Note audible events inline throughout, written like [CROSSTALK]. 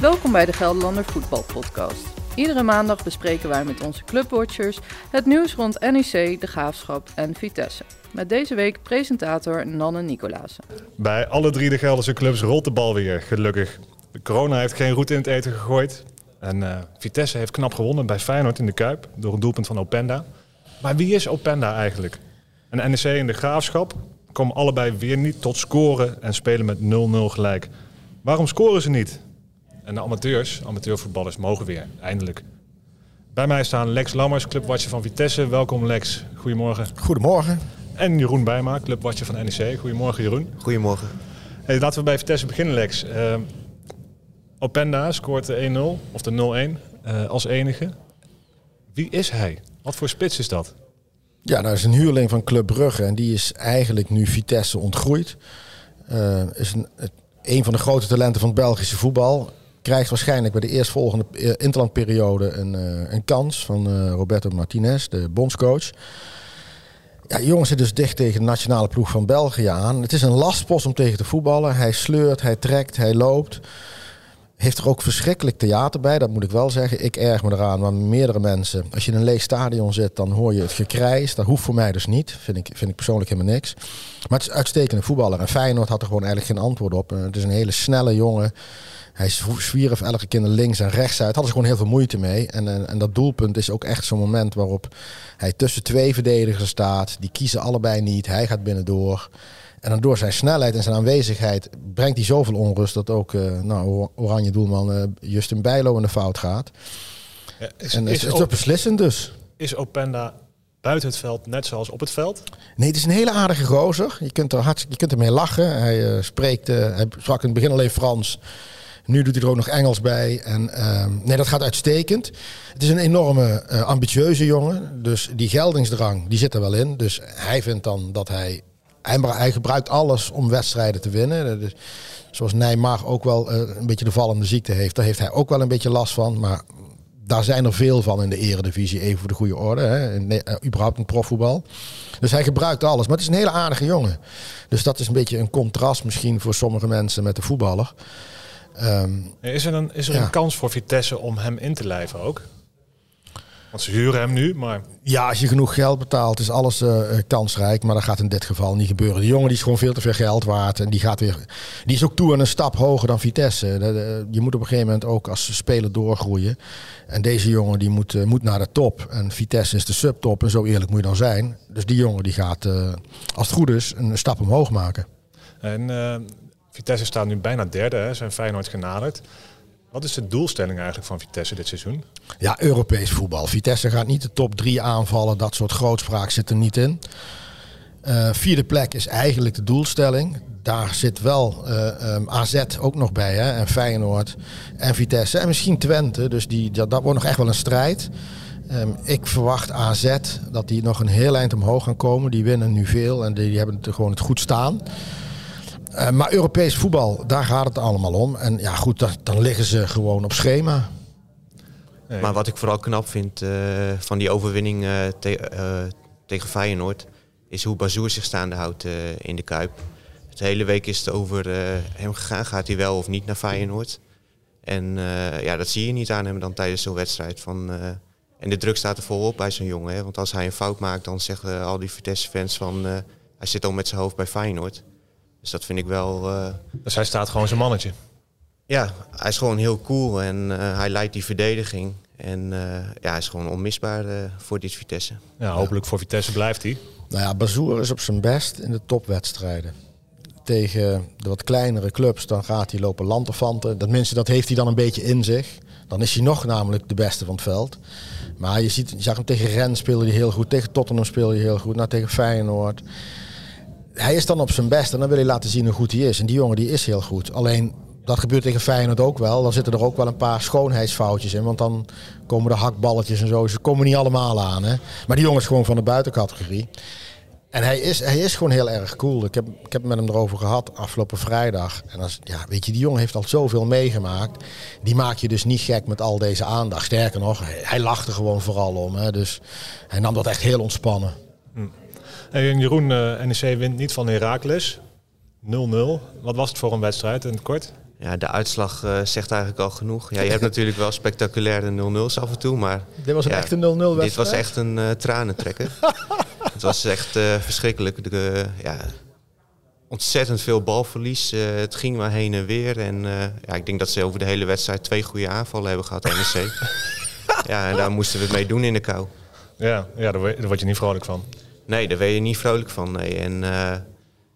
Welkom bij de Gelderlander Voetbal Podcast. Iedere maandag bespreken wij met onze clubwatchers het nieuws rond NEC, de Graafschap en Vitesse. Met deze week presentator Nanne Nicolaas. Bij alle drie de Gelderse clubs rolt de bal weer, gelukkig. De corona heeft geen roet in het eten gegooid. En uh, Vitesse heeft knap gewonnen bij Feyenoord in de Kuip door een doelpunt van Openda. Maar wie is Openda eigenlijk? En NEC en de Graafschap komen allebei weer niet tot scoren en spelen met 0-0 gelijk. Waarom scoren ze niet? En de amateurs, amateurvoetballers, mogen weer, eindelijk. Bij mij staan Lex Lammers, clubwatcher van Vitesse. Welkom Lex, goedemorgen. Goedemorgen. En Jeroen Bijma, clubwatcher van NEC. Goedemorgen Jeroen. Goedemorgen. Hey, laten we bij Vitesse beginnen Lex. Uh, Openda scoort de 1-0, of de 0-1, uh, als enige. Wie is hij? Wat voor spits is dat? Ja, dat is een huurling van Club Brugge en die is eigenlijk nu Vitesse ontgroeid. Uh, is een, een van de grote talenten van het Belgische voetbal. Krijgt waarschijnlijk bij de eerstvolgende interlandperiode een, uh, een kans van uh, Roberto Martinez, de bondscoach. Ja, jongens zit dus dicht tegen de nationale ploeg van België aan. Het is een lastpost om tegen te voetballen. Hij sleurt, hij trekt, hij loopt. Heeft er ook verschrikkelijk theater bij, dat moet ik wel zeggen. Ik erg me eraan, maar meerdere mensen. Als je in een leeg stadion zit, dan hoor je het gekrijs. Dat hoeft voor mij dus niet. Vind ik, vind ik persoonlijk helemaal niks. Maar het is uitstekende voetballer. En Feyenoord had er gewoon eigenlijk geen antwoord op. Het is een hele snelle jongen. Hij zwierf elke keer links en rechts uit. Hadden ze gewoon heel veel moeite mee. En, en, en dat doelpunt is ook echt zo'n moment waarop hij tussen twee verdedigers staat. Die kiezen allebei niet. Hij gaat binnendoor. En dan door zijn snelheid en zijn aanwezigheid brengt hij zoveel onrust dat ook uh, nou, Oranje doelman uh, Justin Bijlo in de fout gaat. Ja, is, en is, is, is beslissend dus. Is Openda buiten het veld net zoals op het veld? Nee, het is een hele aardige gozer. Je kunt er, hard, je kunt ermee lachen. Hij uh, spreekt, hij sprak in het begin alleen Frans. Nu doet hij er ook nog Engels bij. En uh, nee, dat gaat uitstekend. Het is een enorme uh, ambitieuze jongen. Dus die geldingsdrang, die zit er wel in. Dus hij vindt dan dat hij... Hij, gebruikt alles om wedstrijden te winnen. Dus, zoals Nijmar ook wel uh, een beetje de vallende ziekte heeft. Daar heeft hij ook wel een beetje last van. Maar daar zijn er veel van in de eredivisie. Even voor de goede orde. Hè. Uh, überhaupt een profvoetbal. Dus hij gebruikt alles. Maar het is een hele aardige jongen. Dus dat is een beetje een contrast misschien voor sommige mensen met de voetballer. Um, is er, een, is er ja. een kans voor Vitesse om hem in te lijven ook? Want ze huren hem nu, maar... Ja, als je genoeg geld betaalt is alles uh, kansrijk. Maar dat gaat in dit geval niet gebeuren. Die jongen die is gewoon veel te veel geld waard. En die, gaat weer, die is ook toe aan een stap hoger dan Vitesse. Je moet op een gegeven moment ook als speler doorgroeien. En deze jongen die moet, uh, moet naar de top. En Vitesse is de subtop. En zo eerlijk moet je dan zijn. Dus die jongen die gaat, uh, als het goed is, een stap omhoog maken. En Vitesse staat nu bijna derde, hè, zijn Feyenoord genaderd. Wat is de doelstelling eigenlijk van Vitesse dit seizoen? Ja, Europees voetbal. Vitesse gaat niet de top drie aanvallen. Dat soort grootspraak zit er niet in. Uh, vierde plek is eigenlijk de doelstelling. Daar zit wel uh, um, AZ ook nog bij. Hè? En Feyenoord en Vitesse. En misschien Twente. Dus die, dat, wordt nog echt wel een strijd. Um, ik verwacht AZ dat die nog een heel eind omhoog gaan komen. Die winnen nu veel en die, die hebben het gewoon het goed staan. Uh, maar Europees voetbal, daar gaat het allemaal om. En ja, goed, dan, dan liggen ze gewoon op schema. Nee. Maar wat ik vooral knap vind uh, van die overwinning uh, te, tegen Feyenoord... is hoe Bazoer zich staande houdt in de Kuip. De hele week is het over hem gegaan. Gaat hij wel of niet naar Feyenoord? En ja, dat zie je niet aan hem dan tijdens zo'n wedstrijd. Van, en de druk staat er volop bij zo'n jongen. Hè? Want als hij een fout maakt, dan zeggen al die Vitesse-fans van... hij zit al met zijn hoofd bij Feyenoord. Dus dat vind ik wel. Uh... Dus hij staat gewoon zijn mannetje. Ja, hij is gewoon heel cool en uh, hij leidt die verdediging. En uh, ja, hij is gewoon onmisbaar voor dit Vitesse. Ja, hopelijk voor Vitesse blijft hij. Nou ja, Bazoer is op zijn best in de topwedstrijden. Tegen de wat kleinere clubs, dan gaat hij lopen lanterfanten. Tenminste, dat heeft hij dan een beetje in zich. Dan is hij nog namelijk de beste van het veld. Maar je, ziet, je zag hem tegen Rennes speelde hij heel goed. Tegen Tottenham speelde hij heel goed. Nou, tegen Feyenoord hij is dan op zijn best en dan wil hij laten zien hoe goed hij is. En die jongen die is heel goed. Alleen dat gebeurt tegen Feyenoord ook wel. Dan zitten er ook wel een paar schoonheidsfoutjes in. Want dan komen de hakballetjes en zo. Ze komen niet allemaal aan. Hè? Maar die jongen is gewoon van de buitencategorie. En hij is, hij is gewoon heel erg cool. Ik heb, ik heb met hem erover gehad afgelopen vrijdag. En als, ja, weet je, die jongen heeft al zoveel meegemaakt. Die maak je dus niet gek met al deze aandacht. Sterker nog, hij, hij lachte gewoon vooral om. Hè? Dus hij nam dat echt heel ontspannen. Hm. Hey, Jeroen, uh, NEC wint niet van Heracles. 0-0. Wat was het voor een wedstrijd in het kort? Ja, de uitslag uh, zegt eigenlijk al genoeg. Ja, je hebt [LAUGHS] natuurlijk wel spectaculaire 0-0's af en toe, maar... Dit was een ja, echte 0-0 wedstrijd? Dit was echt een uh, tranentrekker. [LAUGHS] het was echt uh, verschrikkelijk. De, ja, ontzettend veel balverlies. het ging maar heen en weer. En ja, ik denk dat ze over de hele wedstrijd twee goede aanvallen hebben gehad, NEC. [LAUGHS] ja, en daar moesten we het mee doen in de kou. Ja, ja daar word je niet vrolijk van. Nee, daar ben je niet vrolijk van. Nee. En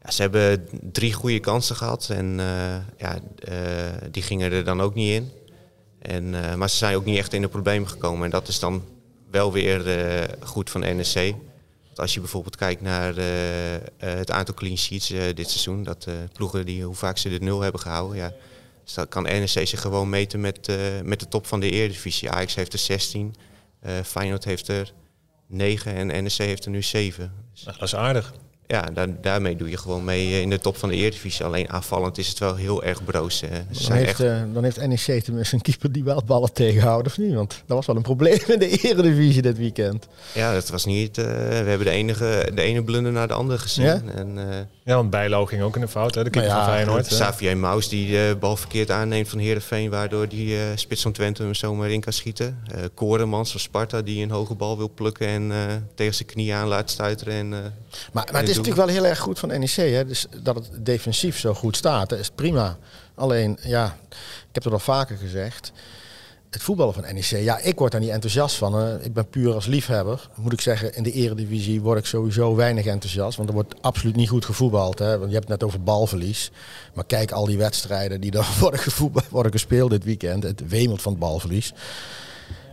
ja, ze hebben drie goede kansen gehad en uh, ja, uh, die gingen er dan ook niet in. En, uh, maar ze zijn ook niet echt in de problemen gekomen. En dat is dan wel weer goed van NSC. Want als je bijvoorbeeld kijkt naar het aantal clean sheets dit seizoen, dat ploegen die hoe vaak ze de nul hebben gehouden, ja, dus dan kan NSC zich gewoon meten met, met de top van de Eredivisie. Ajax heeft er 16, Feyenoord heeft er 9 en NSC heeft er nu 7. Dus dat is aardig ja, daar, daarmee doe je gewoon mee eh, in de top van de Eredivisie. Alleen aanvallend is het wel heel erg broos. Dan heeft, echt... uh, dan heeft NEC tenminste een keeper die wel ballen tegenhoudt, of niet? Want dat was wel een probleem in de Eredivisie dit weekend. Ja, dat was niet... Uh, we hebben de, enige, de ene blunder naar de andere gezien. Ja, en, uh, ja want Bijlo ging ook in de fout, hè? de keeper nou ja, van Feyenoord. Xavier Maus die de bal verkeerd aanneemt van Heerenveen... waardoor die spits van Twente hem zomaar in kan schieten. Koremans van Sparta die een hoge bal wil plukken... en tegen zijn knie aan laat stuiteren. En, maar, maar het is natuurlijk wel heel erg goed van NEC. Hè? Dus dat het defensief zo goed staat, dat is prima. Alleen, ja, ik heb het al vaker gezegd. Het voetballen van NEC, ja, ik word daar niet enthousiast van. Ik ben puur als liefhebber. Moet ik zeggen, in de eredivisie word ik sowieso weinig enthousiast. Want er wordt absoluut niet goed gevoetbald. Hè. Want je hebt het net over balverlies. Maar kijk al die wedstrijden die er [LAUGHS] worden, worden gespeeld dit weekend. Het wemelt van het balverlies.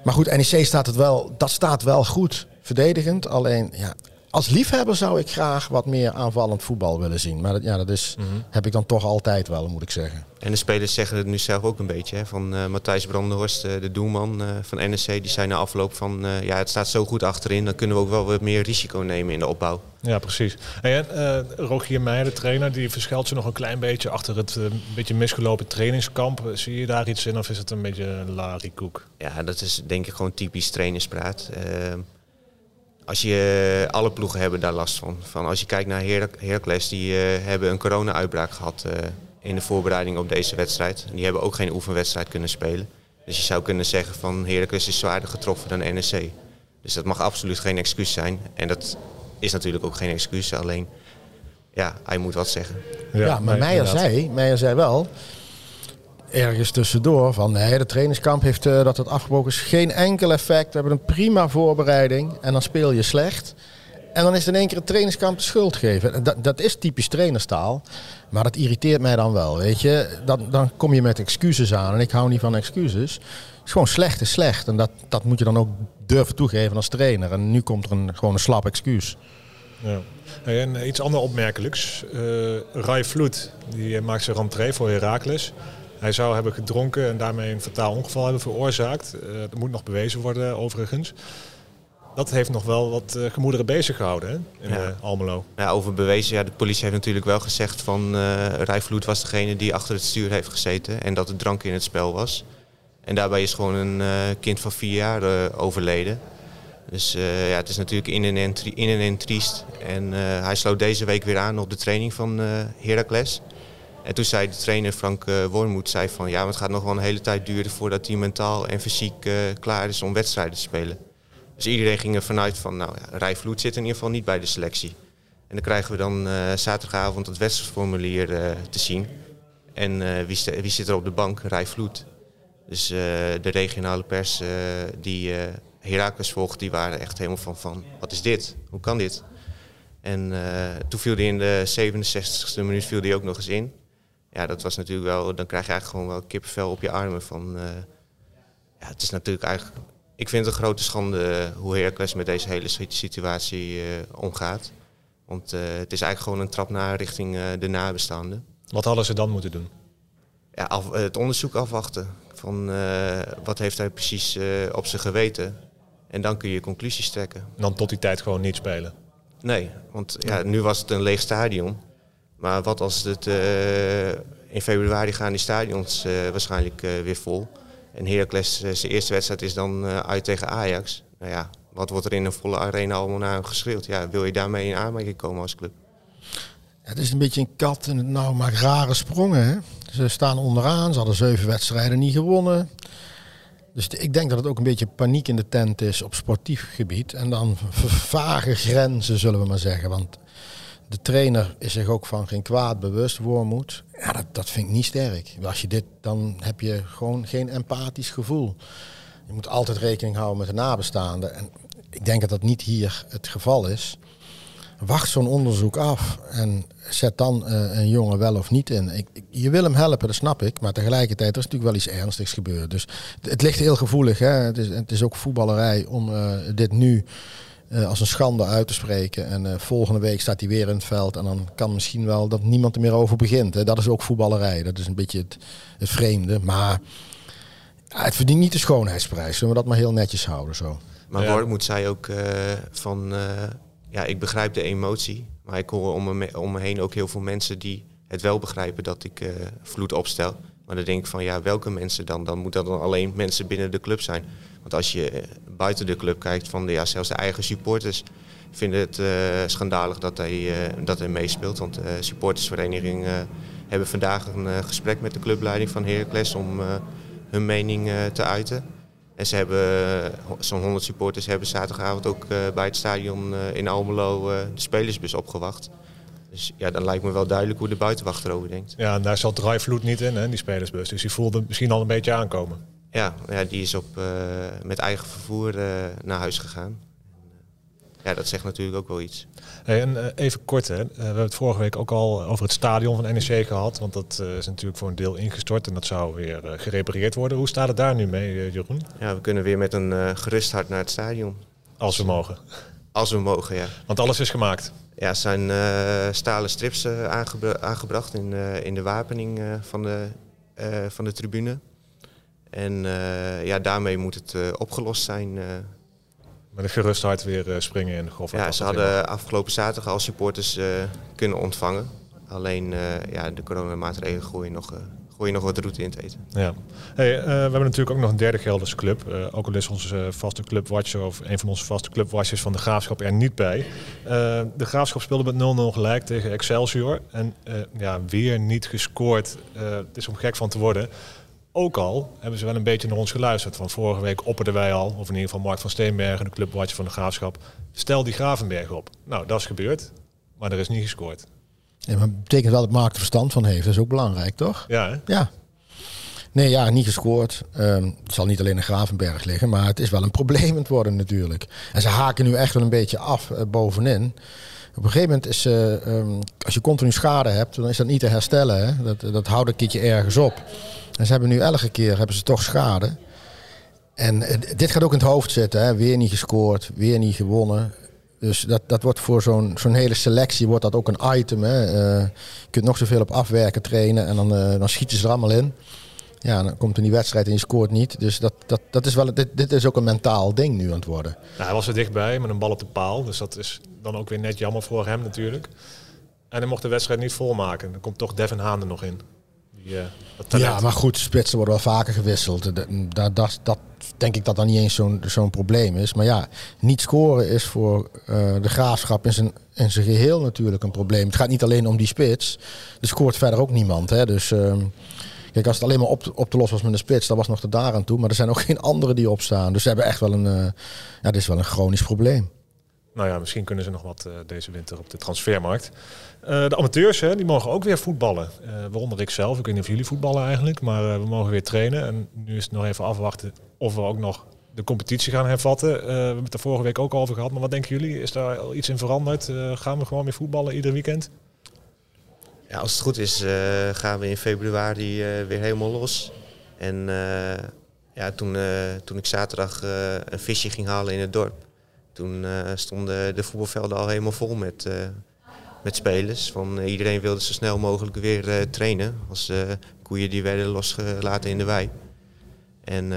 Maar goed, NEC staat het wel, dat staat wel goed verdedigend. Alleen, ja, als liefhebber zou ik graag wat meer aanvallend voetbal willen zien. Maar dat, ja, dat is, mhm. heb ik dan toch altijd wel, moet ik zeggen. En de spelers zeggen het nu zelf ook een beetje. Hè? Van uh, Matthijs Brandenhorst, uh, de doelman uh, van NSC, die zei na afloop van... ja, het staat zo goed achterin, dan kunnen we ook wel wat meer risico nemen in de opbauw. Ja, precies. En Rogier Meijer, de trainer, die verschuilt ze nog een klein beetje achter het beetje misgelopen trainingskamp. Zie je daar iets in of is het een beetje larikoek? Ja, dat is denk ik gewoon typisch trainerspraat. Als je, alle ploegen hebben daar last van. van als je kijkt naar Her Heracles, die uh, hebben een corona-uitbraak gehad uh, in de voorbereiding op deze wedstrijd. Die hebben ook geen oefenwedstrijd kunnen spelen. Dus je zou kunnen zeggen van Heracles is zwaarder getroffen dan NEC. Dus dat mag absoluut geen excuus zijn. En dat is natuurlijk ook geen excuus. Alleen, ja, hij moet wat zeggen. Ja, ja maar Meijer zei, Meijer zei wel ergens tussendoor van nee, de trainingskamp heeft uh, dat het afgebroken is geen enkel effect. We hebben een prima voorbereiding en dan speel je slecht. En dan is het in één keer het trainingskamp de schuld geven. Dat, dat is typisch trainerstaal. Maar dat irriteert mij dan wel, weet je. Dan, dan kom je met excuses aan en ik hou niet van excuses. Het is gewoon slecht is slecht. En dat, dat moet je dan ook durven toegeven als trainer. En nu komt er een, gewoon een slap excuus. Ja. En iets anders opmerkelijks. Uh, Rai Vloed, die maakt zijn rentree voor Heracles. Hij zou hebben gedronken en daarmee een fataal ongeval hebben veroorzaakt. Uh, dat moet nog bewezen worden overigens. Dat heeft nog wel wat uh, gemoederen bezig gehouden hè, in ja. Eh, Almelo. Ja, over bewezen. Ja, de politie heeft natuurlijk wel gezegd van uh, Rijvloed was degene die achter het stuur heeft gezeten. En dat er drank in het spel was. En daarbij is gewoon een kind van vier jaar overleden. Dus ja, het is natuurlijk in en en, in en, en triest. En hij sloot deze week weer aan op de training van Heracles. En toen zei de trainer Frank uh, zei van ja, het gaat nog wel een hele tijd duren voordat hij mentaal en fysiek uh, klaar is om wedstrijden te spelen. Dus iedereen ging er vanuit van nou ja, Rijvloed zit in ieder geval niet bij de selectie. En dan krijgen we dan uh, zaterdagavond het wedstrijdformulier te zien. En wie, wie, zit er op de bank? Rijvloed. Dus de regionale pers die Herakles volgt, die waren echt helemaal van, van wat is dit? Hoe kan dit? En toen viel hij in de 67e minuut viel die ook nog eens in ja, dat was natuurlijk wel, dan krijg je eigenlijk gewoon wel kippenvel op je armen. Van, uh, ja, het is natuurlijk eigenlijk, ik vind het een grote schande hoe Heracles met deze hele situatie uh, omgaat. Want uh, het is eigenlijk gewoon een trap naar richting de nabestaanden. Wat hadden ze dan moeten doen? Ja, af, het onderzoek afwachten. Van wat heeft hij precies op zijn geweten. En dan kun je conclusies trekken. En dan tot die tijd gewoon niet spelen? Nee, want ja, nu was het een leeg stadion. Maar wat als het uh, in februari gaan die stadions uh, waarschijnlijk uh, weer vol. En Heracles, zijn eerste wedstrijd is dan uit tegen Ajax. Nou ja, wat wordt er in een volle arena allemaal naar geschreeuwd? Ja, wil je daarmee in aanmerking komen als club? het is een beetje een kat en het maakt rare sprongen. Hè? Ze staan onderaan. Ze hadden zeven wedstrijden niet gewonnen. Dus ik denk dat het ook een beetje paniek in de tent is op sportief gebied. En dan vage grenzen, zullen we maar zeggen. Want de trainer is zich ook van geen kwaad bewust, Wormoed. Ja, dat, dat vind ik niet sterk. Als je dit, dan heb je gewoon geen empathisch gevoel. Je moet altijd rekening houden met de nabestaanden. En ik denk dat dat niet hier het geval is. Wacht zo'n onderzoek af en zet dan uh, een jongen wel of niet in. Ik, je wil hem helpen, dat snap ik. Maar tegelijkertijd er is natuurlijk wel iets ernstigs gebeurd. Dus het ligt heel gevoelig. Hè? Het, is, het is ook voetballerij om uh, dit nu uh, als een schande uit te spreken. En volgende week staat hij weer in het veld. En dan kan misschien wel dat niemand er meer over begint. Hè? Dat is ook voetballerij. Dat is een beetje het, het vreemde. Maar ja, het verdient niet de schoonheidsprijs. Zullen we dat maar heel netjes houden zo. Maar ja. moet zei ook van ja, ik begrijp de emotie. Maar ik hoor om me, om me heen ook heel veel mensen die het wel begrijpen dat ik uh, vloed opstel. Maar dan denk ik van ja, welke mensen dan? Dan moet dat dan alleen mensen binnen de club zijn. Want als je eh, buiten de club kijkt, van de, ja, zelfs de eigen supporters vinden het uh, schandalig dat hij, uh, dat hij meespeelt. Want de supportersvereniging hebben vandaag een gesprek met de clubleiding van Heracles om hun mening te uiten. En ze hebben, zo'n 100 supporters hebben zaterdagavond ook bij het stadion in Almelo de spelersbus opgewacht. Dus ja, dan lijkt me wel duidelijk hoe de buitenwacht erover denkt. Ja, en daar zat Drijvloed niet in, hè, die spelersbus. Dus die voelde misschien al een beetje aankomen. Ja, ja die is op, met eigen vervoer naar huis gegaan. Ja, dat zegt natuurlijk ook wel iets. Hey, en uh, even kort, hè. We hebben het vorige week ook al over het stadion van NEC gehad. Want dat is natuurlijk voor een deel ingestort en dat zou weer gerepareerd worden. Hoe staat het daar nu mee, Jeroen? Ja, we kunnen weer met een gerust hart naar het stadion. Als we mogen. Als we mogen, ja. Want alles is gemaakt. Ja, er zijn stalen strips aangebra aangebracht in, in de wapening van, de, van de tribune. En ja, daarmee moet het opgelost zijn met een gerust hart weer springen in de golf. Ja, ze hadden afgelopen zaterdag al supporters kunnen ontvangen. Alleen ja, de coronamaatregelen gooien nog, gooien nog wat route in het eten. Ja. Hey, we hebben natuurlijk ook nog een derde Gelderse club. ook al is onze vaste clubwatcher of een van onze vaste clubwatchers van de Graafschap er niet bij. de Graafschap speelde met 0-0 gelijk tegen Excelsior. En ja, weer niet gescoord. het is om gek van te worden ook al hebben ze wel een beetje naar ons geluisterd. Van vorige week opperden wij al, of in ieder geval Mark van Steenbergen, de clubwatcher van de Graafschap. Stel die Gravenberg op. Nou, dat is gebeurd, maar er is niet gescoord. Ja, maar betekent wel dat Mark er verstand van heeft. Dat is ook belangrijk, toch? Ja, hè? Ja. Nee, ja, niet gescoord. Um, het zal niet alleen in Gravenberg liggen, maar het is wel een [LAUGHS] probleem het worden natuurlijk. En ze haken nu echt wel een beetje af uh, bovenin. Op een gegeven moment is, uh, um, als je continu schade hebt, dan is dat niet te herstellen. Hè? Dat, dat houdt een keertje ergens op. En ze hebben nu elke keer hebben ze toch schade. En uh, dit gaat ook in het hoofd zitten. Hè? Weer niet gescoord, weer niet gewonnen. Dus dat, dat wordt voor zo'n zo'n hele selectie wordt dat ook een item. Hè? Uh, je kunt nog zoveel op afwerken trainen en dan, dan schieten ze er allemaal in. Ja, dan komt er die wedstrijd en je scoort niet. Dus dat, dat, dat is wel, dit, dit is ook een mentaal ding nu aan het worden. Nou, hij was er dichtbij met een bal op de paal. Dus dat is dan ook weer net jammer voor hem natuurlijk. En hij mocht de wedstrijd niet volmaken. Dan komt toch Devin Haan er nog in. Ja, maar goed, spitsen worden wel vaker gewisseld. Dat, dat, dat denk ik dat dan niet eens zo'n zo'n probleem is. Maar ja, niet scoren is voor uh, de graafschap in zijn, in zijn geheel natuurlijk een probleem. Het gaat niet alleen om die spits. Er scoort verder ook niemand. Hè? Dus... Uh, Kijk, als het alleen maar op, op te lossen was met een spits, dan was nog tot daar aan toe. Maar er zijn ook geen anderen die opstaan. Dus ze hebben echt wel een, uh, ja, dit is wel een chronisch probleem. Nou ja, misschien kunnen ze nog wat uh, deze winter op de transfermarkt. Uh, de amateurs, hè, die mogen ook weer voetballen. waaronder ik zelf. Ik weet niet of jullie voetballen eigenlijk, maar we mogen weer trainen. En nu is het nog even afwachten of we ook nog de competitie gaan hervatten. we hebben het er vorige week ook over gehad. Maar wat denken jullie? Is daar al iets in veranderd? gaan we gewoon weer voetballen ieder weekend? Ja, als het goed is, gaan we in februari weer helemaal los. En ja, toen, toen ik zaterdag een visje ging halen in het dorp, toen stonden de voetbalvelden al helemaal vol met, met spelers. Van, iedereen wilde zo snel mogelijk weer trainen als koeien die werden losgelaten in de wei. En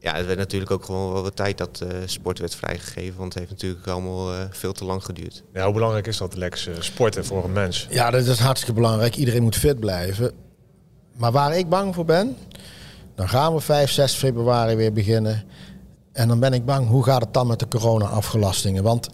ja, het werd natuurlijk ook gewoon wel wat tijd dat uh, sport werd vrijgegeven. Want het heeft natuurlijk allemaal uh, veel te lang geduurd. Ja, hoe belangrijk is dat, Lex, uh, sporten voor een mens? Ja, dat is hartstikke belangrijk. Iedereen moet fit blijven. Maar waar ik bang voor ben, dan gaan we 5, 6 februari weer beginnen. En dan ben ik bang, hoe gaat het dan met de corona-afgelastingen? Want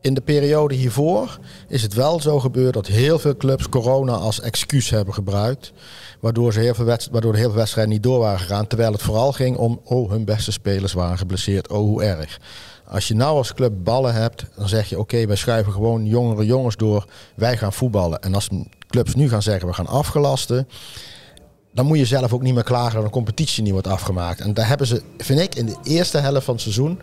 in de periode hiervoor is het wel zo gebeurd dat heel veel clubs corona als excuus hebben gebruikt. Waardoor, ze heel veel waardoor de heel veel wedstrijden niet door waren gegaan. Terwijl het vooral ging om, oh, hun beste spelers waren geblesseerd. Oh, hoe erg. Als je nou als club ballen hebt, dan zeg je oké, wij schuiven gewoon jongere jongens door. Wij gaan voetballen. En als clubs nu gaan zeggen we gaan afgelasten, dan moet je zelf ook niet meer klagen dat een competitie niet wordt afgemaakt. En daar hebben ze, vind ik, in de eerste helft van het seizoen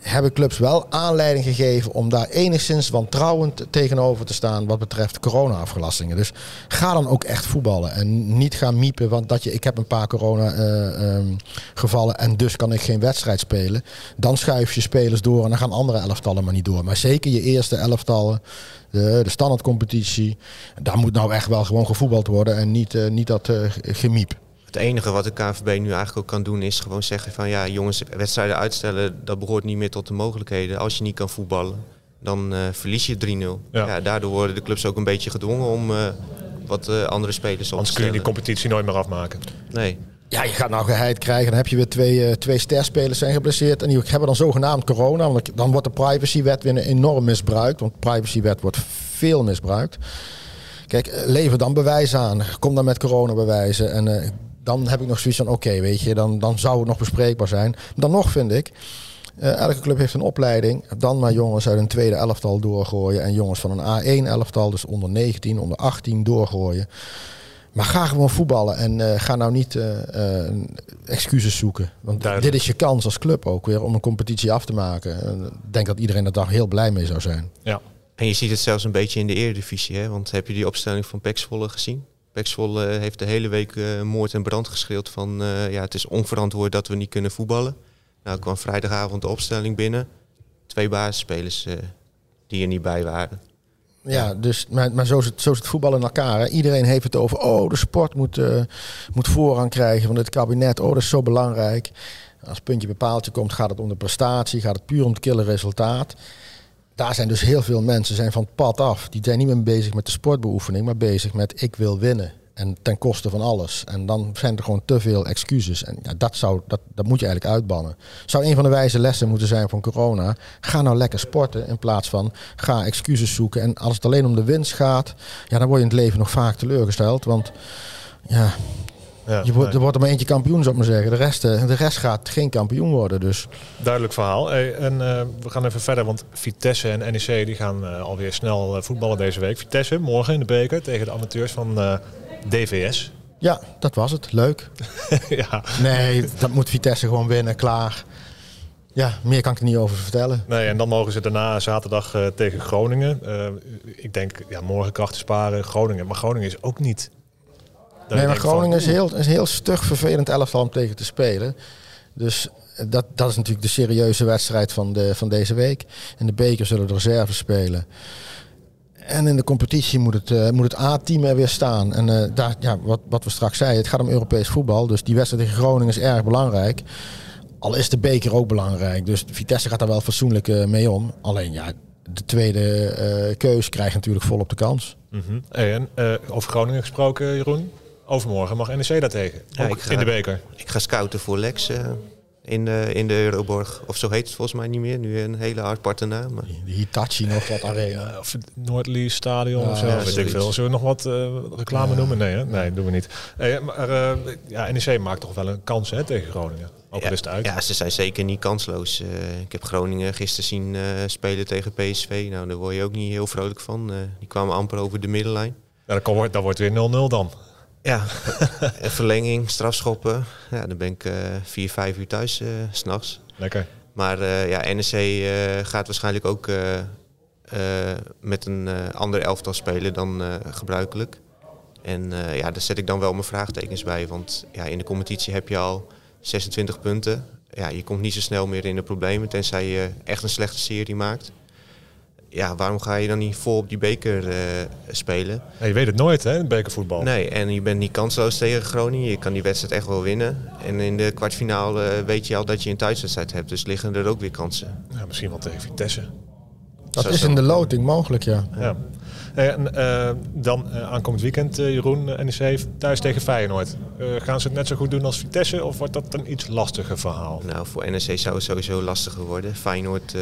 hebben clubs wel aanleiding gegeven om daar enigszins wantrouwend tegenover te staan wat betreft corona-afgelastingen. Dus ga dan ook echt voetballen en niet gaan miepen, want dat je, ik heb een paar corona-gevallen eh, ehm, en dus kan ik geen wedstrijd spelen. Dan schuif je spelers door en dan gaan andere elftallen maar niet door. Maar zeker je eerste elftallen, de, de standaardcompetitie, daar moet nou echt wel gewoon gevoetbald worden en niet, uh, niet dat uh, gemiep. Het enige wat de KNVB nu eigenlijk ook kan doen is gewoon zeggen van ja jongens, wedstrijden uitstellen, dat behoort niet meer tot de mogelijkheden. Als je niet kan voetballen, dan uh, verlies je 3-0. Ja. daardoor worden de clubs ook een beetje gedwongen om uh, wat uh, andere spelers op te Anders kun je die competitie nooit meer afmaken. Nee. Ja, je gaat nou geheid krijgen. Dan heb je weer twee, twee sterspelers zijn geblesseerd. En die hebben dan zogenaamd corona. Want dan wordt de privacywet weer enorm misbruikt. Want de privacywet wordt veel misbruikt. Kijk, lever dan bewijs aan. Kom dan met coronabewijzen. En dan heb ik nog zoiets van, oké, weet je, dan, dan zou het nog bespreekbaar zijn. Dan nog vind ik, uh, elke club heeft een opleiding. Dan maar jongens uit een tweede elftal doorgooien. En jongens van een A1 elftal, dus onder 19, onder 18 doorgooien. Maar ga gewoon voetballen en uh, ga nou niet uh, excuses zoeken. Want dit is je kans als club ook weer om een competitie af te maken. Ik denk dat iedereen er daar heel blij mee zou zijn. Ja. En je ziet het zelfs een beetje in de Eredivisie. Hè? Want heb je die opstelling van Pek gezien? Pexvol heeft de hele week uh, moord en brand geschreeuwd van uh, ja, het is onverantwoord dat we niet kunnen voetballen. Nou kwam vrijdagavond de opstelling binnen. Twee basisspelers die er niet bij waren. Ja, dus, maar, maar zo, is het, zo het voetbal in elkaar. Iedereen heeft het over, oh, de sport moet, moet voorrang krijgen van het kabinet. Oh, dat is zo belangrijk. Als puntje bepaaltje komt, gaat het om de prestatie, gaat het puur om het kille resultaat daar zijn dus heel veel mensen zijn van het pad af. Die zijn niet meer bezig met de sportbeoefening, maar bezig met ik wil winnen. En ten koste van alles. En dan zijn er gewoon te veel excuses. En ja, dat, zou, dat, dat moet je eigenlijk uitbannen. Zou een van de wijze lessen moeten zijn van corona. Ga nou lekker sporten in plaats van ga excuses zoeken. En als het alleen om de winst gaat, ja, dan word je in het leven nog vaak teleurgesteld. Want ja, ja, je wordt, Er wordt er maar eentje kampioen, zou ik maar zeggen. De rest, eh, de rest gaat geen kampioen worden. Dus. Duidelijk verhaal. en uh, we gaan even verder, want Vitesse en NEC die gaan uh, alweer snel voetballen deze week. Vitesse morgen in de beker tegen de amateurs van DVS. Ja, dat was het. Leuk. [LAUGHS] ja. Nee, dat moet Vitesse gewoon winnen. Klaar. Ja, meer kan ik er niet over vertellen. Nee, en dan mogen ze daarna zaterdag tegen Groningen. ik denk, ja, morgen krachten sparen Groningen. Maar Groningen is ook niet nee, maar Groningen is heel, is heel stug vervelend elftal om tegen te spelen. Dus dat, dat is natuurlijk de serieuze wedstrijd van, de, van deze week. In de beker zullen de reserves spelen. En in de competitie moet het, uh, moet het A-team er weer staan. En uh, daar, ja, wat, wat we straks zeiden, het gaat om Europees voetbal. Dus die wedstrijd tegen Groningen is erg belangrijk. Al is de beker ook belangrijk. Dus Vitesse gaat daar wel fatsoenlijk uh, mee om. Alleen ja, de tweede keus krijgt natuurlijk volop de kans. Mm -hmm. En over Groningen gesproken, Jeroen? Overmorgen mag NEC daar tegen. Ook in de beker. Ik ga scouten voor Lex uh, in, de, in de Euroborg. Of zo heet het volgens mij niet meer. Nu een hele aparte naam. Maar... De Hitachi nog wat arena. of Noordlee Stadion ja, of zo. Ja, weet ik veel. Zullen we nog wat uh, reclame noemen? Nee, hè? nee, doen we niet. Hey, maar uh, ja, NEC maakt toch wel een kans hè, tegen Groningen. Ook ja, is het uit. Ja, ze zijn zeker niet kansloos. ik heb Groningen gisteren zien spelen tegen PSV. Nou, daar word je ook niet heel vrolijk van. die kwamen amper over de middenlijn. Ja, dat, wordt, dat wordt weer 0-0 dan. Ja, [LAUGHS] verlenging, strafschoppen. Ja, dan ben ik uh, vier, vijf uur thuis uh, s'nachts. Lekker. Maar uh, ja, NEC gaat waarschijnlijk ook met een ander elftal spelen dan gebruikelijk. En ja, daar zet ik dan wel mijn vraagtekens bij. Want ja, in de competitie heb je al 26 punten. Ja, je komt niet zo snel meer in de problemen, tenzij je echt een slechte serie maakt ja, waarom ga je dan niet vol op die beker uh, spelen? Ja, je weet het nooit, hè, bekervoetbal. Nee, en je bent niet kansloos tegen Groningen. Je kan die wedstrijd echt wel winnen. En in de kwartfinale weet je al dat je een thuiswedstrijd hebt. Dus liggen er ook weer kansen. Ja, misschien wel tegen Vitesse. Dat is in de loting mogelijk, ja. ja. En uh, dan uh, aankomend weekend, uh, Jeroen, NEC thuis tegen Feyenoord. gaan ze het net zo goed doen als Vitesse of wordt dat een iets lastiger verhaal? Nou, voor NEC zou het sowieso lastiger worden. Feyenoord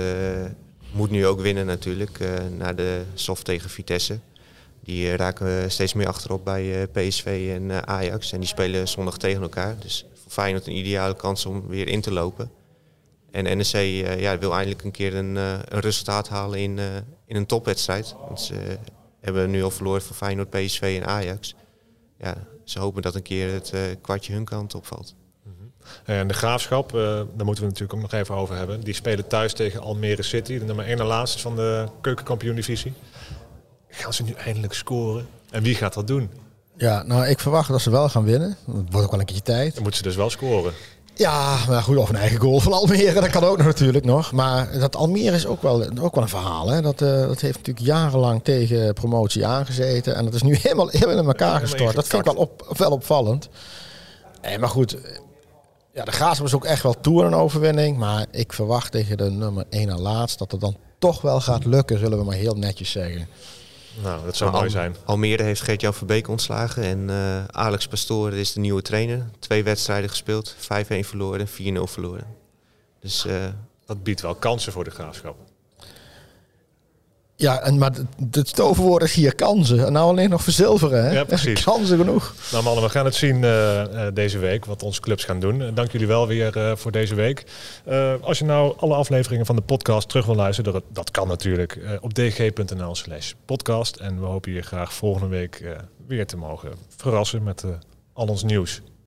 moet nu ook winnen natuurlijk, uh, naar de soft tegen Vitesse. Die raken steeds meer achterop bij PSV en Ajax. En die spelen zondag tegen elkaar. Dus voor Feyenoord een ideale kans om weer in te lopen. En NEC ja, wil eindelijk een keer een, een resultaat halen in, in een topwedstrijd. Want ze hebben nu al verloren van Feyenoord, PSV en Ajax. Ja, ze hopen dat een keer het kwartje hun kant opvalt. En de Graafschap, uh, daar moeten we natuurlijk ook nog even over hebben. Die spelen thuis tegen Almere City, de nummer 1 en laatste van de keukenkampioen-divisie. Gaan ze nu eindelijk scoren? En wie gaat dat doen? Ja, nou ik verwacht dat ze wel gaan winnen. Het wordt ook wel een keertje tijd. Dan moeten ze dus wel scoren. Ja, maar goed, of een eigen goal van Almere, dat kan ook nog natuurlijk nog. Maar dat Almere is ook wel, ook wel een verhaal. Hè? Dat, uh, dat heeft natuurlijk jarenlang tegen promotie aangezeten. En dat is nu [LAUGHS] helemaal, helemaal in elkaar gestort. Dat vind ik wel, op, wel opvallend. Maar goed, ja, de Graafschap is ook echt wel toe een overwinning. Maar ik verwacht tegen de nummer 1 en laatst dat het dan toch wel gaat lukken, zullen we maar heel netjes zeggen. Nou, dat zou mooi zijn. Almere heeft Geert-Jan Verbeek ontslagen en uh, Alex Pastoor is de nieuwe trainer. Twee wedstrijden gespeeld, 5-1 verloren, 4-0 verloren. Dus, uh, dat biedt wel kansen voor de Graafschap. Ja, en, maar het toverwoord is hier kansen. En nou alleen nog verzilveren. Hè? Ja, precies. [LAUGHS] kansen genoeg. Nou mannen, we gaan het zien uh, deze week, wat onze clubs gaan doen. Uh, dank jullie wel weer voor deze week. als je nou alle afleveringen van de podcast terug wil luisteren, dat, dat kan natuurlijk op dg.nl slash podcast. En we hopen je graag volgende week weer te mogen verrassen met al ons nieuws.